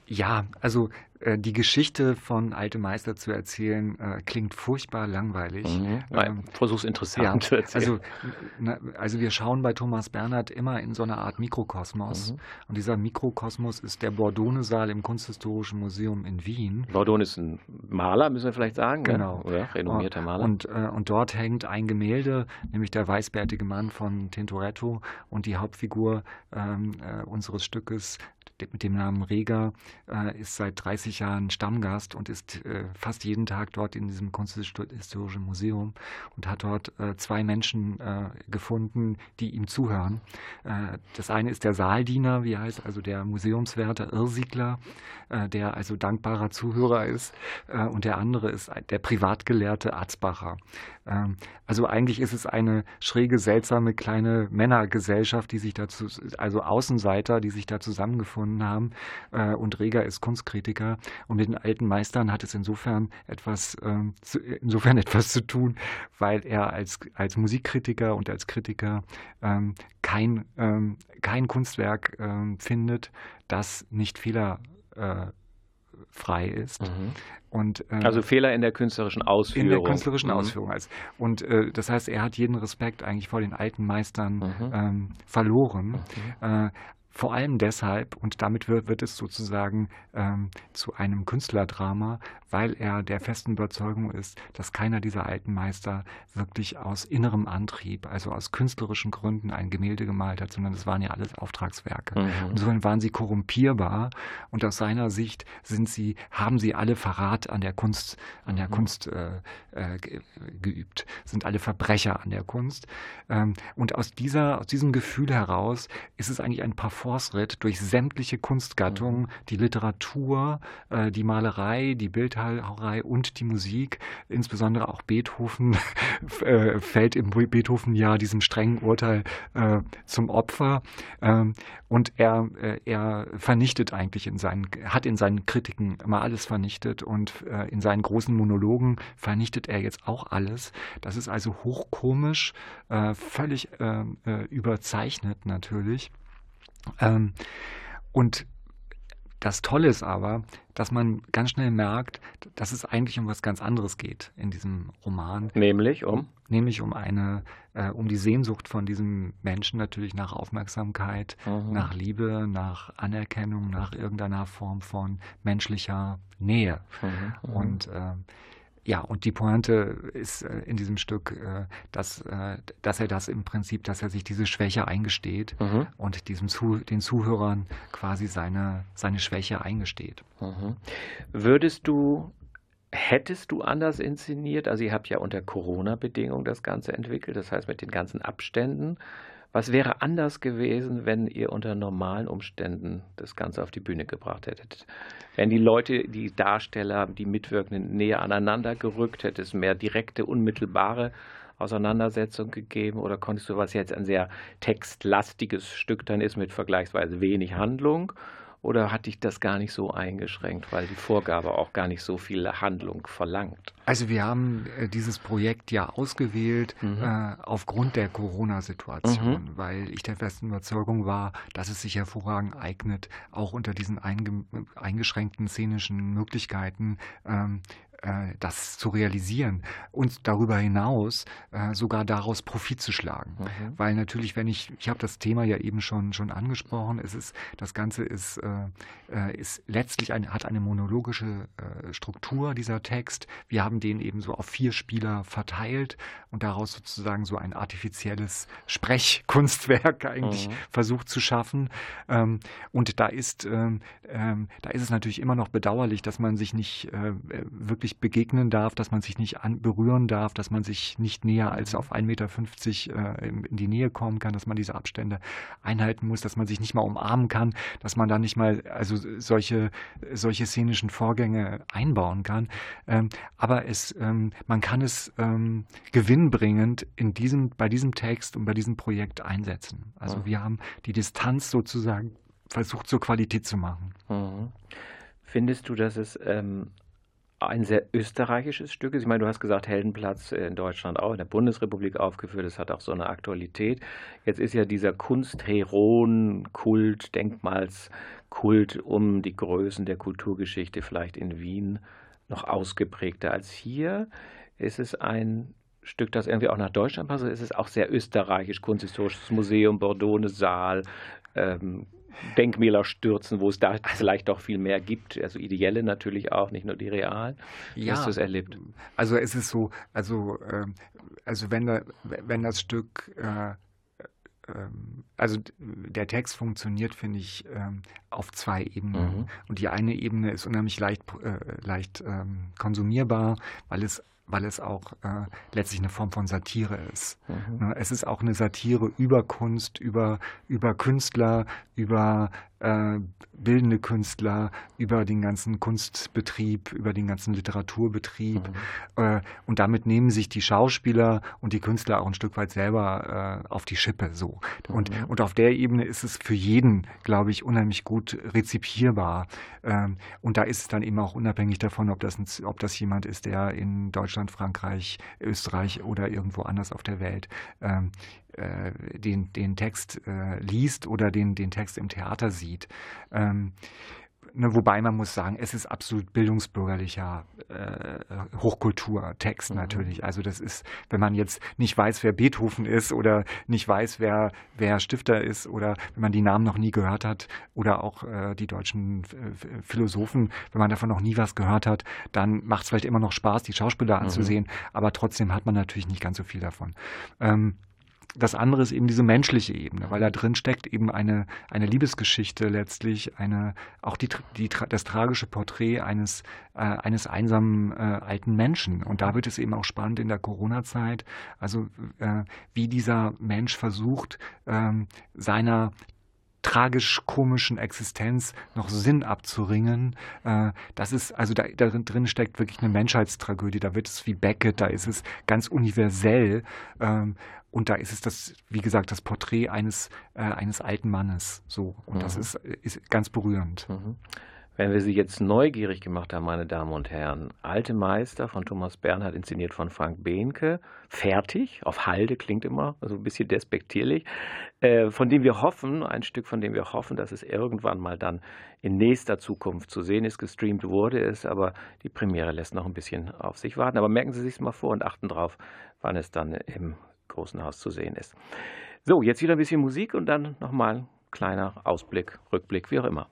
Ja, also äh, die Geschichte von Alte Meister zu erzählen, äh, klingt furchtbar langweilig. Mhm. Ähm, Versuch's interessant ja, zu erzählen. Also, na, also wir schauen bei Thomas Bernhard immer in so eine Art Mikrokosmos. Mhm. Und dieser Mikrokosmos ist der Bordone-Saal im Kunsthistorischen Museum in Wien. Bordone ist ein Maler, müssen wir vielleicht sagen. Ne? Genau. Ne? Oder renommierter Maler. Und, äh, und dort hängt ein Gemälde, nämlich der weißbärtige Mann von Tintoretto und die Hauptfigur ähm, äh, unseres Stückes mit dem Namen Rega, äh, ist seit 30 Jahren Stammgast und ist äh, fast jeden Tag dort in diesem Kunsthistorischen Museum und hat dort äh, zwei Menschen äh, gefunden, die ihm zuhören. Äh, das eine ist der Saaldiener, wie heißt also der Museumswärter Irrsiegler, äh, der also dankbarer Zuhörer ist, und der andere ist der Privatgelehrte Arzbacher. Ähm, also eigentlich ist es eine schräge, seltsame kleine Männergesellschaft, die sich dazu, also Außenseiter, die sich da zusammengefunden haben. Äh, und Reger ist Kunstkritiker. Und mit den alten Meistern hat es insofern etwas, ähm, insofern etwas zu tun, weil er als, als Musikkritiker und als Kritiker ähm, kein, kein Kunstwerk findet, das nicht fehler äh, ist. Mhm. Und, äh, also Fehler in der künstlerischen Ausführung. In der künstlerischen mhm. Ausführung. Und äh, das heißt, er hat jeden Respekt eigentlich vor den alten Meistern mhm. ähm, verloren. Äh, vor allem deshalb, und damit wird, wird es sozusagen ähm, zu einem Künstlerdrama, weil er der festen Überzeugung ist, dass keiner dieser alten Meister wirklich aus innerem Antrieb, also aus künstlerischen Gründen ein Gemälde gemalt hat, sondern das waren ja alles Auftragswerke. Mhm. Insofern waren sie korrumpierbar und aus seiner Sicht sind sie, haben sie alle Verrat an der Kunst, an der mhm. Kunst äh, äh, geübt, sind alle Verbrecher an der Kunst. Ähm, und aus dieser, aus diesem Gefühl heraus ist es eigentlich ein Parfum Force-Ritt durch sämtliche Kunstgattungen, mhm. die Literatur, äh, die Malerei, die Bildhauerei und die Musik, insbesondere auch Beethoven äh, fällt im Beethoven-Jahr diesem strengen Urteil äh, zum Opfer. Ähm, und er, äh, er vernichtet eigentlich in seinen, hat in seinen Kritiken immer alles vernichtet und äh, in seinen großen Monologen vernichtet er jetzt auch alles. Das ist also hochkomisch, völlig ähm, überzeichnet natürlich. Ähm, und das Tolle ist aber, dass man ganz schnell merkt, dass es eigentlich um was ganz anderes geht in diesem Roman. Nämlich um? Nämlich um eine, äh, um die Sehnsucht von diesem Menschen natürlich nach Aufmerksamkeit, mhm. nach Liebe, nach Anerkennung, nach irgendeiner Form von menschlicher Nähe. Mhm. mhm. Und äh, ja, und die Pointe ist äh, in diesem Stück, äh, dass, äh, dass er das im Prinzip, dass er sich diese Schwäche eingesteht mhm. und diesem Zu den Zuhörern quasi seine, seine Schwäche eingesteht. Mhm. Würdest du, hättest du anders inszeniert? Also ihr habt ja unter Corona-Bedingungen das Ganze entwickelt, das heißt mit den ganzen Abständen. Was wäre anders gewesen, wenn ihr unter normalen Umständen das Ganze auf die Bühne gebracht hättet? Wenn die Leute, die Darsteller, die Mitwirkenden näher aneinander gerückt, hätte es mehr direkte, unmittelbare Auseinandersetzung gegeben? Oder konntest du, was jetzt ein sehr textlastiges Stück dann ist, mit vergleichsweise wenig Handlung, oder hat dich das gar nicht so eingeschränkt, weil die Vorgabe auch gar nicht so viel Handlung verlangt? Also wir haben äh, dieses Projekt ja ausgewählt mhm. äh, aufgrund der Corona-Situation, mhm. weil ich der festen Überzeugung war, dass es sich hervorragend eignet, auch unter diesen eingeschränkten szenischen Möglichkeiten ähm, äh, das zu realisieren und darüber hinaus äh, sogar daraus Profit zu schlagen. Mhm. Weil natürlich, wenn ich, ich habe das Thema ja eben schon, schon angesprochen, es ist, das Ganze ist, äh, äh ist letztlich ein, hat eine monologische äh, Struktur, dieser Text. Wir haben den eben so auf vier Spieler verteilt und daraus sozusagen so ein artifizielles Sprechkunstwerk eigentlich mhm. versucht zu schaffen. Ähm, und da ist, ähm, ähm, da ist es natürlich immer noch bedauerlich, dass man sich nicht äh, wirklich sich begegnen darf, dass man sich nicht an, berühren darf, dass man sich nicht näher als mhm. auf 1,50 Meter äh, in die Nähe kommen kann, dass man diese Abstände einhalten muss, dass man sich nicht mal umarmen kann, dass man da nicht mal also solche, solche szenischen Vorgänge einbauen kann. Ähm, aber es, ähm, man kann es ähm, gewinnbringend in diesem, bei diesem Text und bei diesem Projekt einsetzen. Also mhm. wir haben die Distanz sozusagen versucht zur Qualität zu machen. Mhm. Findest du, dass es ähm, ein sehr österreichisches Stück ist. Ich meine, du hast gesagt, Heldenplatz in Deutschland auch, in der Bundesrepublik aufgeführt. Das hat auch so eine Aktualität. Jetzt ist ja dieser Kunstheroen-Kult, Denkmalskult um die Größen der Kulturgeschichte vielleicht in Wien noch ausgeprägter als hier. Ist es ein Stück, das irgendwie auch nach Deutschland passt? Ist es auch sehr österreichisch, Kunsthistorisches Museum, Bordeaux, Saal, ähm, Denkmäler stürzen, wo es da vielleicht doch viel mehr gibt, also ideelle natürlich auch, nicht nur die realen. Wie ja, hast du es erlebt? Also es ist so, also, äh, also wenn, da, wenn das Stück äh, ähm, also der Text funktioniert, finde ich, ähm, auf zwei Ebenen. Mhm. Und die eine Ebene ist unheimlich leicht, äh, leicht ähm, konsumierbar, weil es weil es auch äh, letztlich eine Form von Satire ist. Mhm. Ne, es ist auch eine Satire über Kunst, über, über Künstler, über äh, bildende Künstler, über den ganzen Kunstbetrieb, über den ganzen Literaturbetrieb. Mhm. Äh, und damit nehmen sich die Schauspieler und die Künstler auch ein Stück weit selber äh, auf die Schippe. So. Und, mhm. und auf der Ebene ist es für jeden, glaube ich, unheimlich gut rezipierbar. Ähm, und da ist es dann eben auch unabhängig davon, ob das, ein, ob das jemand ist, der in Deutschland, Frankreich, Österreich oder irgendwo anders auf der Welt ähm, äh, den, den Text äh, liest oder den, den Text im Theater sieht. Ähm, ne, wobei man muss sagen, es ist absolut bildungsbürgerlicher äh, Hochkulturtext mhm. natürlich. Also das ist, wenn man jetzt nicht weiß, wer Beethoven ist oder nicht weiß, wer, wer Stifter ist oder wenn man die Namen noch nie gehört hat oder auch äh, die deutschen äh, Philosophen, wenn man davon noch nie was gehört hat, dann macht es vielleicht immer noch Spaß, die Schauspieler mhm. anzusehen, aber trotzdem hat man natürlich nicht ganz so viel davon. Ähm, das andere ist eben diese menschliche Ebene, weil da drin steckt eben eine, eine Liebesgeschichte letztlich, eine, auch die, die, das tragische Porträt eines, äh, eines einsamen äh, alten Menschen. Und da wird es eben auch spannend in der Corona-Zeit, also äh, wie dieser Mensch versucht, ähm, seiner tragisch-komischen Existenz noch Sinn abzuringen. Äh, das ist, also da, da drin steckt wirklich eine Menschheitstragödie. Da wird es wie Beckett, da ist es ganz universell. Und da ist es das, wie gesagt, das Porträt eines, äh, eines alten Mannes. So. Und mhm. das ist, ist ganz berührend. Mhm. Wenn wir Sie jetzt neugierig gemacht haben, meine Damen und Herren, Alte Meister von Thomas Bernhard, inszeniert von Frank Behnke, fertig, auf Halde klingt immer, also ein bisschen despektierlich, äh, von dem wir hoffen, ein Stück, von dem wir hoffen, dass es irgendwann mal dann in nächster Zukunft zu sehen ist. Gestreamt wurde es, aber die Premiere lässt noch ein bisschen auf sich warten. Aber merken Sie sich mal vor und achten drauf, wann es dann im großen Haus zu sehen ist. So, jetzt wieder ein bisschen Musik und dann nochmal kleiner Ausblick, Rückblick, wie auch immer.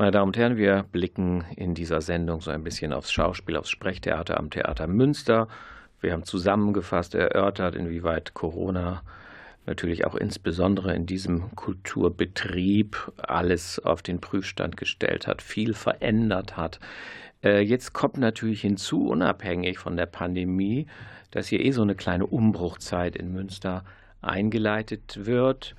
Meine Damen und Herren, wir blicken in dieser Sendung so ein bisschen aufs Schauspiel, aufs Sprechtheater am Theater Münster. Wir haben zusammengefasst erörtert, inwieweit Corona natürlich auch insbesondere in diesem Kulturbetrieb alles auf den Prüfstand gestellt hat, viel verändert hat. Äh, jetzt kommt natürlich hinzu, unabhängig von der Pandemie, dass hier eh so eine kleine Umbruchzeit in Münster eingeleitet wird.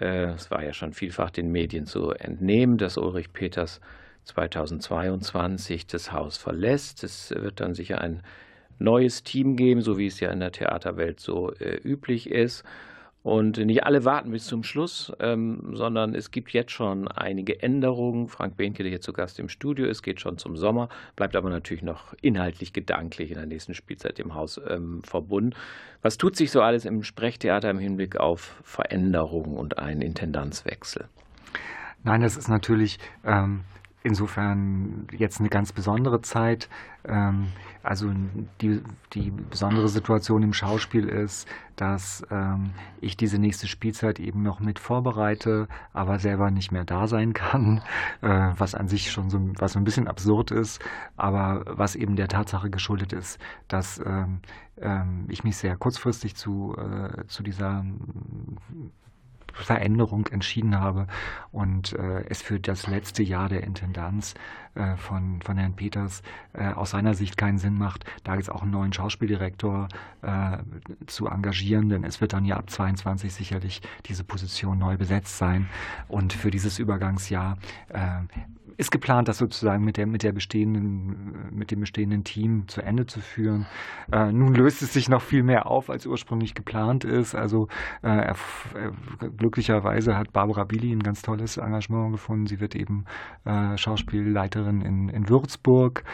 Äh, es war ja schon vielfach den Medien zu entnehmen, dass Ulrich Peters 2022 das Haus verlässt. Es wird dann sicher ein neues Team geben, so wie es ja in der Theaterwelt so äh, üblich ist. Und nicht alle warten bis zum Schluss, ähm, sondern es gibt jetzt schon einige Änderungen. Frank Behnke, der hier zu Gast im Studio ist, geht schon zum Sommer, bleibt aber natürlich noch inhaltlich gedanklich in der nächsten Spielzeit im Haus ähm, verbunden. Was tut sich so alles im Sprechtheater im Hinblick auf Veränderungen und einen Intendanzwechsel? Nein, das ist natürlich ähm, insofern jetzt eine ganz besondere Zeit. Ähm, also die, die besondere Situation im Schauspiel ist, dass ähm, ich diese nächste Spielzeit eben noch mit vorbereite, aber selber nicht mehr da sein kann, äh, was an sich schon so, was ein bisschen absurd ist, aber was eben der Tatsache geschuldet ist, dass ähm, ähm, ich mich sehr kurzfristig zu, äh, zu dieser Veränderung entschieden habe. Und äh, es für das letzte Jahr der Intendanz äh, von, von Herrn Peters äh, aus seiner Sicht keinen Sinn macht, da jetzt auch einen neuen Schauspieldirektor äh, zu engagieren, denn es wird dann ja ab 22 sicherlich diese Position neu besetzt sein und für dieses Übergangsjahr äh, ist geplant, das sozusagen mit der, mit der bestehenden, mit dem bestehenden Team zu Ende zu führen. Äh, nun löst es sich noch viel mehr auf, als ursprünglich geplant ist. Also äh, glücklicherweise hat Barbara Billy ein ganz tolles Engagement gefunden. Sie wird eben äh, Schauspielleiterin in, in Würzburg.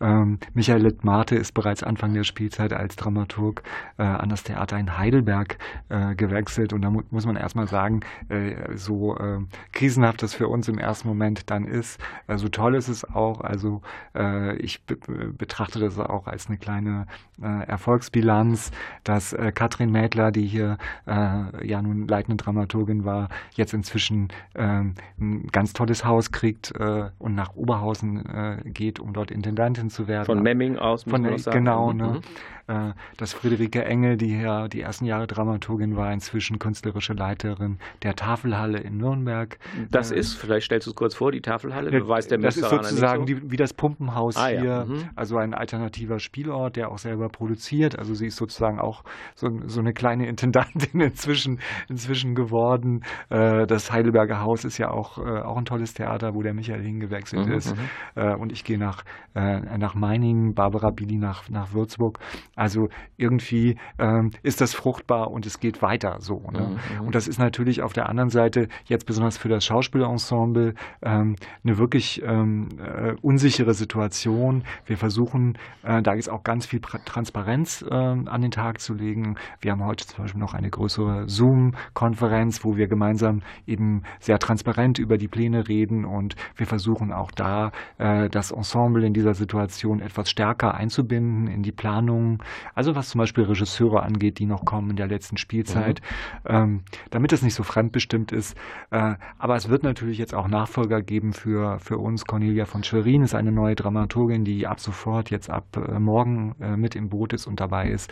Ähm, Michael Littmate ist bereits Anfang der Spielzeit als Dramaturg äh, an das Theater in Heidelberg äh, gewechselt. Und da mu muss man erstmal sagen, äh, so äh, krisenhaft das für uns im ersten Moment dann ist, also toll ist es auch. Also äh, ich betrachte das auch als eine kleine äh, Erfolgsbilanz, dass äh, Katrin Mädler, die hier äh, ja nun leitende Dramaturgin war, jetzt inzwischen ähm, ein ganz tolles Haus kriegt äh, und nach Oberhausen äh, geht, um dort Intendantin zu werden. Von Memming aus, muss Von, man sagen. Genau, ne? Mhm. Äh, dass Friederike Engel, die ja die ersten Jahre Dramaturgin war, inzwischen künstlerische Leiterin der Tafelhalle in Nürnberg. Das ist, vielleicht stellst du es kurz vor, die Tafelhalle, beweist der Das ist sozusagen so? die, wie das Pumpenhaus ah, hier, ja. mhm. also ein alternativer Spielort, der auch selber produziert. Also sie ist sozusagen auch so, so eine kleine Intendantin inzwischen, inzwischen geworden. Äh, das Heidelberger Haus ist ja auch, äh, auch ein tolles Theater, wo der Michael hingewechselt mhm, ist. Mhm. Und ich gehe nach, nach Meiningen, Barbara Billy nach, nach Würzburg. Also irgendwie ähm, ist das fruchtbar und es geht weiter so. Ne? Mhm, mhm. Und das ist natürlich auf der anderen Seite jetzt besonders für das Schauspielensemble ähm, eine wirklich ähm, äh, unsichere Situation. Wir versuchen, äh, da jetzt auch ganz viel Transparenz äh, an den Tag zu legen. Wir haben heute zum Beispiel noch eine größere Zoom-Konferenz, wo wir gemeinsam eben sehr transparent über die Pläne reden und wir versuchen auch da äh, das Ensemble in dieser Situation etwas stärker einzubinden in die Planung also was zum Beispiel Regisseure angeht, die noch kommen in der letzten Spielzeit, mhm. ähm, damit es nicht so fremdbestimmt ist. Äh, aber es wird natürlich jetzt auch Nachfolger geben für, für uns. Cornelia von Schwerin ist eine neue Dramaturgin, die ab sofort, jetzt ab äh, morgen äh, mit im Boot ist und dabei ist.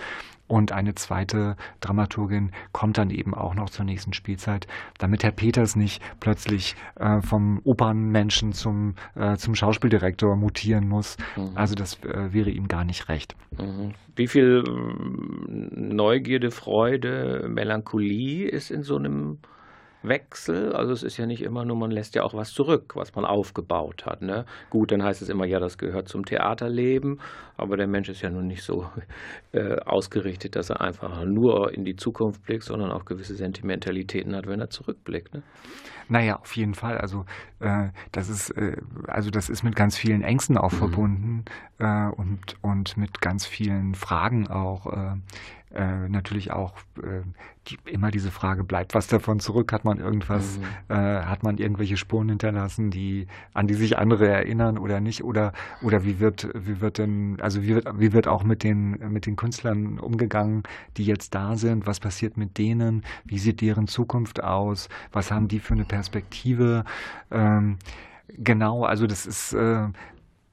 Und eine zweite Dramaturgin kommt dann eben auch noch zur nächsten Spielzeit, damit Herr Peters nicht plötzlich äh, vom Opernmenschen zum, äh, zum Schauspieldirektor mutieren muss. Mhm. Also das äh, wäre ihm gar nicht recht. Mhm. Wie viel Neugierde, Freude, Melancholie ist in so einem Wechsel. Also es ist ja nicht immer nur, man lässt ja auch was zurück, was man aufgebaut hat. Ne? Gut, dann heißt es immer, ja, das gehört zum Theaterleben, aber der Mensch ist ja nun nicht so äh, ausgerichtet, dass er einfach nur in die Zukunft blickt, sondern auch gewisse Sentimentalitäten hat, wenn er zurückblickt. Ne? Naja, auf jeden Fall. Also äh, das ist äh, also das ist mit ganz vielen Ängsten auch mhm. verbunden äh, und und mit ganz vielen Fragen auch. Äh, äh, natürlich auch äh, die, immer diese Frage, bleibt was davon zurück? Hat man irgendwas, mhm. hat man irgendwelche Spuren hinterlassen, die, an die sich andere erinnern oder nicht? Oder, oder wie wird, wie wird denn, also wie wird, wie wird auch mit den, mit den Künstlern umgegangen, die jetzt da sind? Was passiert mit denen? Wie sieht deren Zukunft aus? Was haben die für eine Perspektive? Ähm, Genau, also das ist, äh,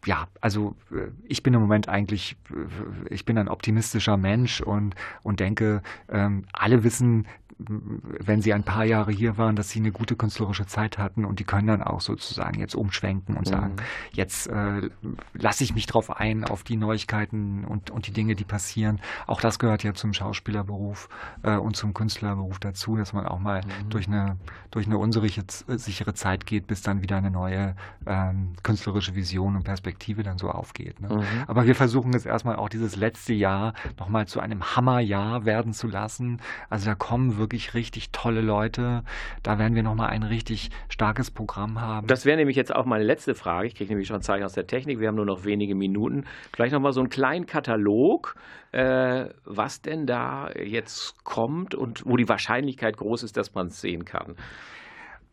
ja, also äh, ich bin im Moment eigentlich, äh, ich bin ein optimistischer Mensch und, und denke, ähm, alle wissen, wenn sie ein paar Jahre hier waren, dass sie eine gute künstlerische Zeit hatten und die können dann auch sozusagen jetzt umschwenken und sagen, mhm. jetzt äh, lasse ich mich drauf ein, auf die Neuigkeiten und, und die Dinge, die passieren. Auch das gehört ja zum Schauspielerberuf äh, und zum Künstlerberuf dazu, dass man auch mal mhm. durch eine durch eine unsichere Zeit geht, bis dann wieder eine neue ähm, künstlerische Vision und Perspektive dann so aufgeht. Ne? Mhm. Aber wir versuchen jetzt erstmal auch dieses letzte Jahr nochmal zu einem Hammerjahr werden zu lassen. Also da kommen wirklich wirklich richtig tolle Leute. Da werden wir nochmal ein richtig starkes Programm haben. Das wäre nämlich jetzt auch meine letzte Frage. Ich kriege nämlich schon Zeichen aus der Technik. Wir haben nur noch wenige Minuten. Vielleicht nochmal so einen kleinen Katalog, äh, was denn da jetzt kommt und wo die Wahrscheinlichkeit groß ist, dass man es sehen kann.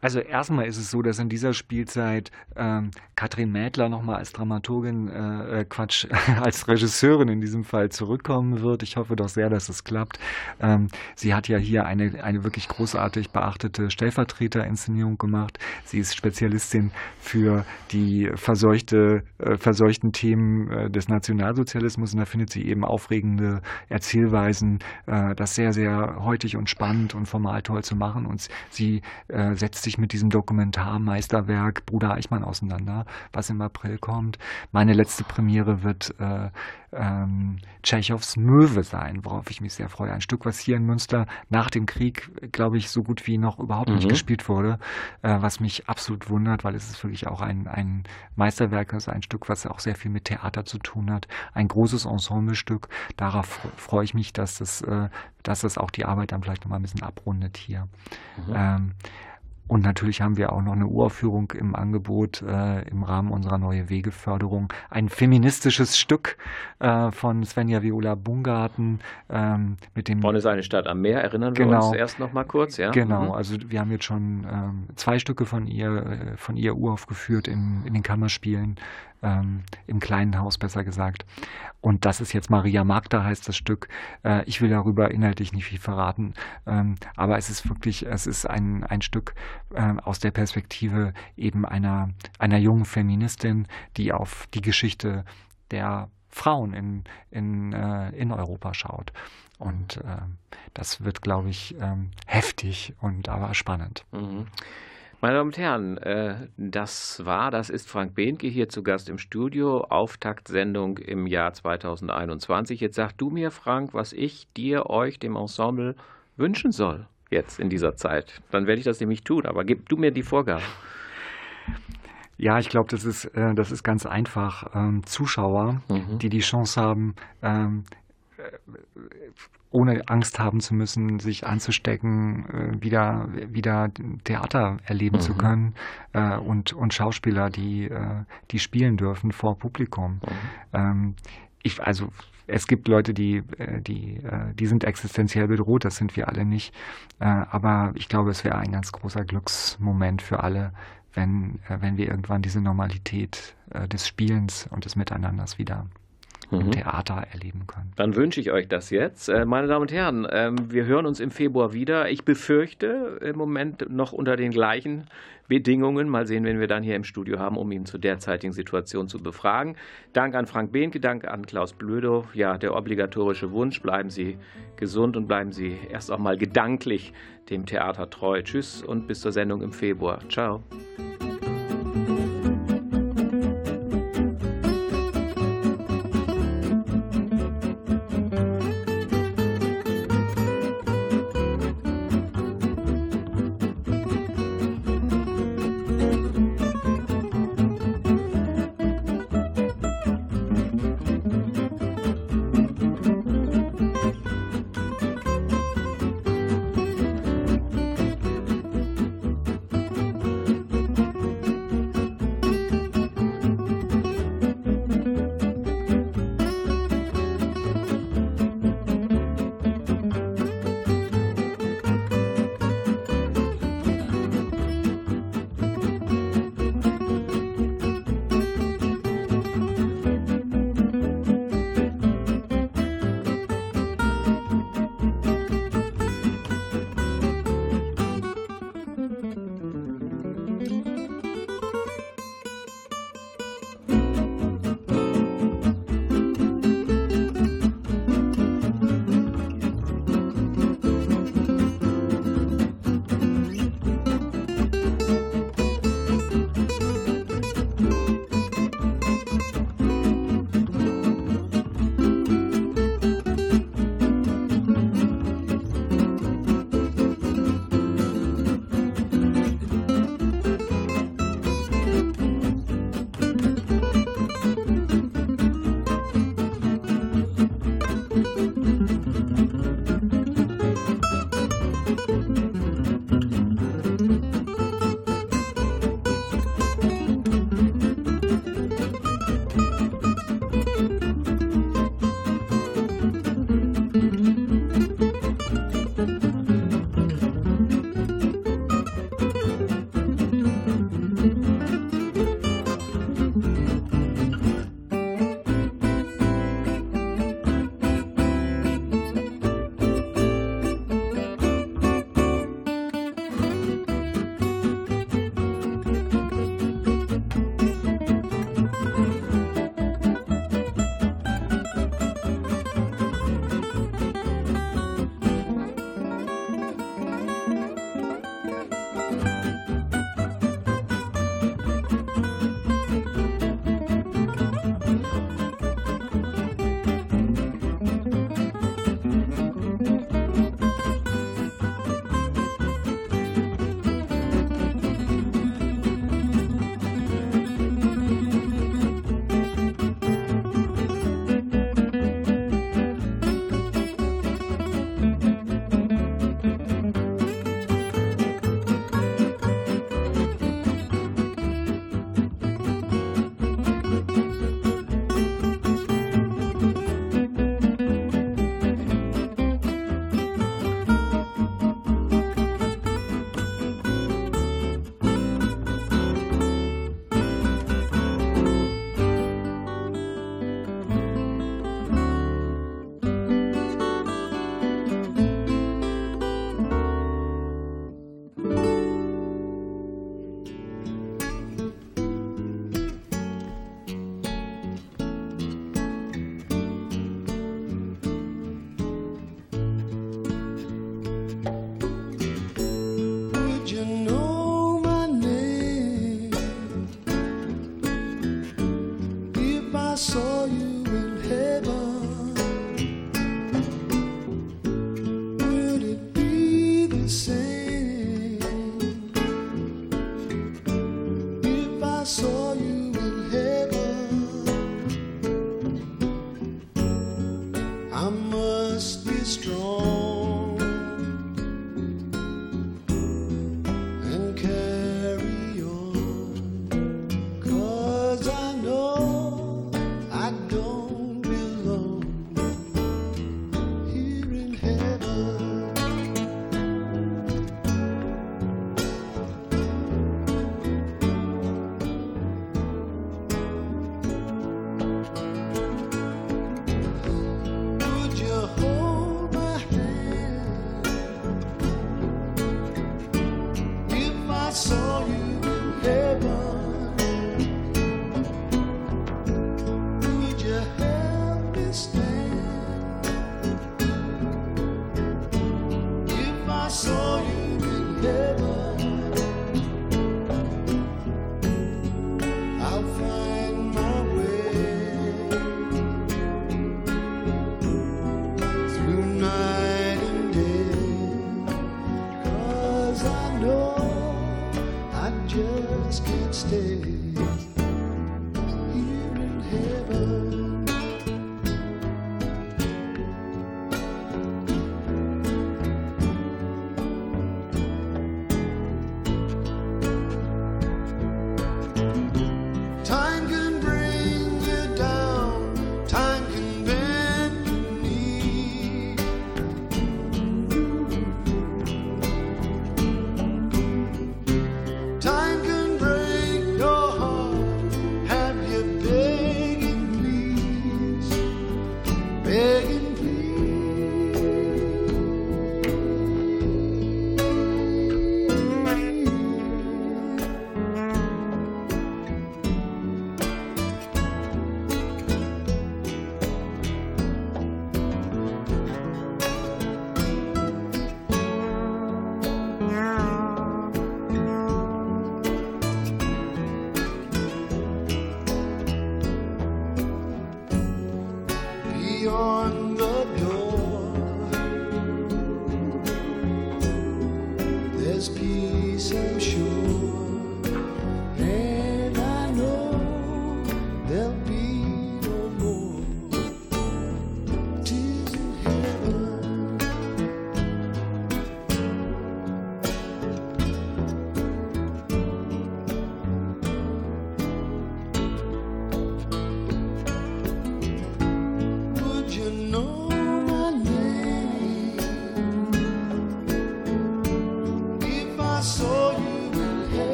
Also erstmal ist es so, dass in dieser Spielzeit ähm, Katrin Mädler nochmal als Dramaturgin, äh, äh Quatsch, als Regisseurin in diesem Fall zurückkommen wird. Ich hoffe doch sehr, dass es klappt. Ähm, sie hat ja hier eine, eine wirklich großartig beachtete Stellvertreterinszenierung gemacht. Sie ist Spezialistin für die verseuchte, äh, verseuchten Themen äh, des Nationalsozialismus und da findet sie eben aufregende Erzählweisen, äh, das sehr, sehr heutig und spannend und formal toll zu machen und sie äh, setzt sich mit diesem Dokumentarmeisterwerk Bruder Eichmann auseinander, was im April kommt. Meine letzte Premiere wird äh, ähm, Tschechows Möwe sein, worauf ich mich sehr freue. Ein Stück, was hier in Münster nach dem Krieg, glaube ich, so gut wie noch überhaupt nicht mhm. gespielt wurde, äh, was mich absolut wundert, weil es ist wirklich auch ein, ein Meisterwerk, also ein Stück, was auch sehr viel mit Theater zu tun hat. Ein großes Ensemblestück. Darauf freue ich mich, dass das, äh, dass das auch die Arbeit dann vielleicht nochmal ein bisschen abrundet hier. Mhm. Ähm, und natürlich haben wir auch noch eine Uraufführung im Angebot äh, im Rahmen unserer Neue Wegeförderung. Ein feministisches Stück äh, von Svenja Viola Bungarten ähm, mit dem. Bonn ist eine Stadt am Meer, erinnern wir genau, uns erst noch mal kurz, ja? Genau, mhm. also wir haben jetzt schon ähm, zwei Stücke von ihr, äh, von ihr uraufgeführt in, in den Kammerspielen ähm, im kleinen Haus besser gesagt. Und das ist jetzt Maria Magda heißt das Stück. Äh, ich will darüber inhaltlich nicht viel verraten, ähm, aber es ist wirklich, es ist ein, ein Stück äh, aus der Perspektive eben einer, einer jungen Feministin, die auf die Geschichte der Frauen in, in, äh, in Europa schaut. Und äh, das wird, glaube ich, ähm, heftig und aber spannend. Mhm. Meine Damen und Herren, äh, das war, das ist Frank Behnke hier zu Gast im Studio, Auftaktsendung im Jahr 2021. Jetzt sag du mir, Frank, was ich dir, euch, dem Ensemble wünschen soll jetzt in dieser Zeit. Dann werde ich das nämlich tun, aber gib du mir die Vorgabe. Ja, ich glaube, das ist, äh, das ist ganz einfach. Ähm, Zuschauer, mhm. die die Chance haben, ähm, ohne Angst haben zu müssen, sich anzustecken, äh, wieder, wieder Theater erleben mhm. zu können äh, und, und Schauspieler, die, äh, die spielen dürfen vor Publikum. Mhm. Ähm, ich, also es gibt Leute, die, äh, die, äh, die sind existenziell bedroht, das sind wir alle nicht. Aber ich glaube, es wäre ein ganz großer Glücksmoment für alle, wenn, wenn wir irgendwann diese Normalität des Spielens und des Miteinanders wieder mhm. im Theater erleben können. Dann wünsche ich euch das jetzt. Äh, meine Damen und Herren, ähm, wir hören uns im Februar wieder. Ich befürchte im Moment noch unter den gleichen Bedingungen. Mal sehen, wen wir dann hier im Studio haben, um ihn zu derzeitigen Situation zu befragen. Dank an Frank Behnke, Dank an Klaus Blödow. Ja, der obligatorische Wunsch, bleiben Sie gesund und bleiben Sie erst auch mal gedanklich dem Theater treu. Tschüss und bis zur Sendung im Februar. Ciao. heaven. Beyond.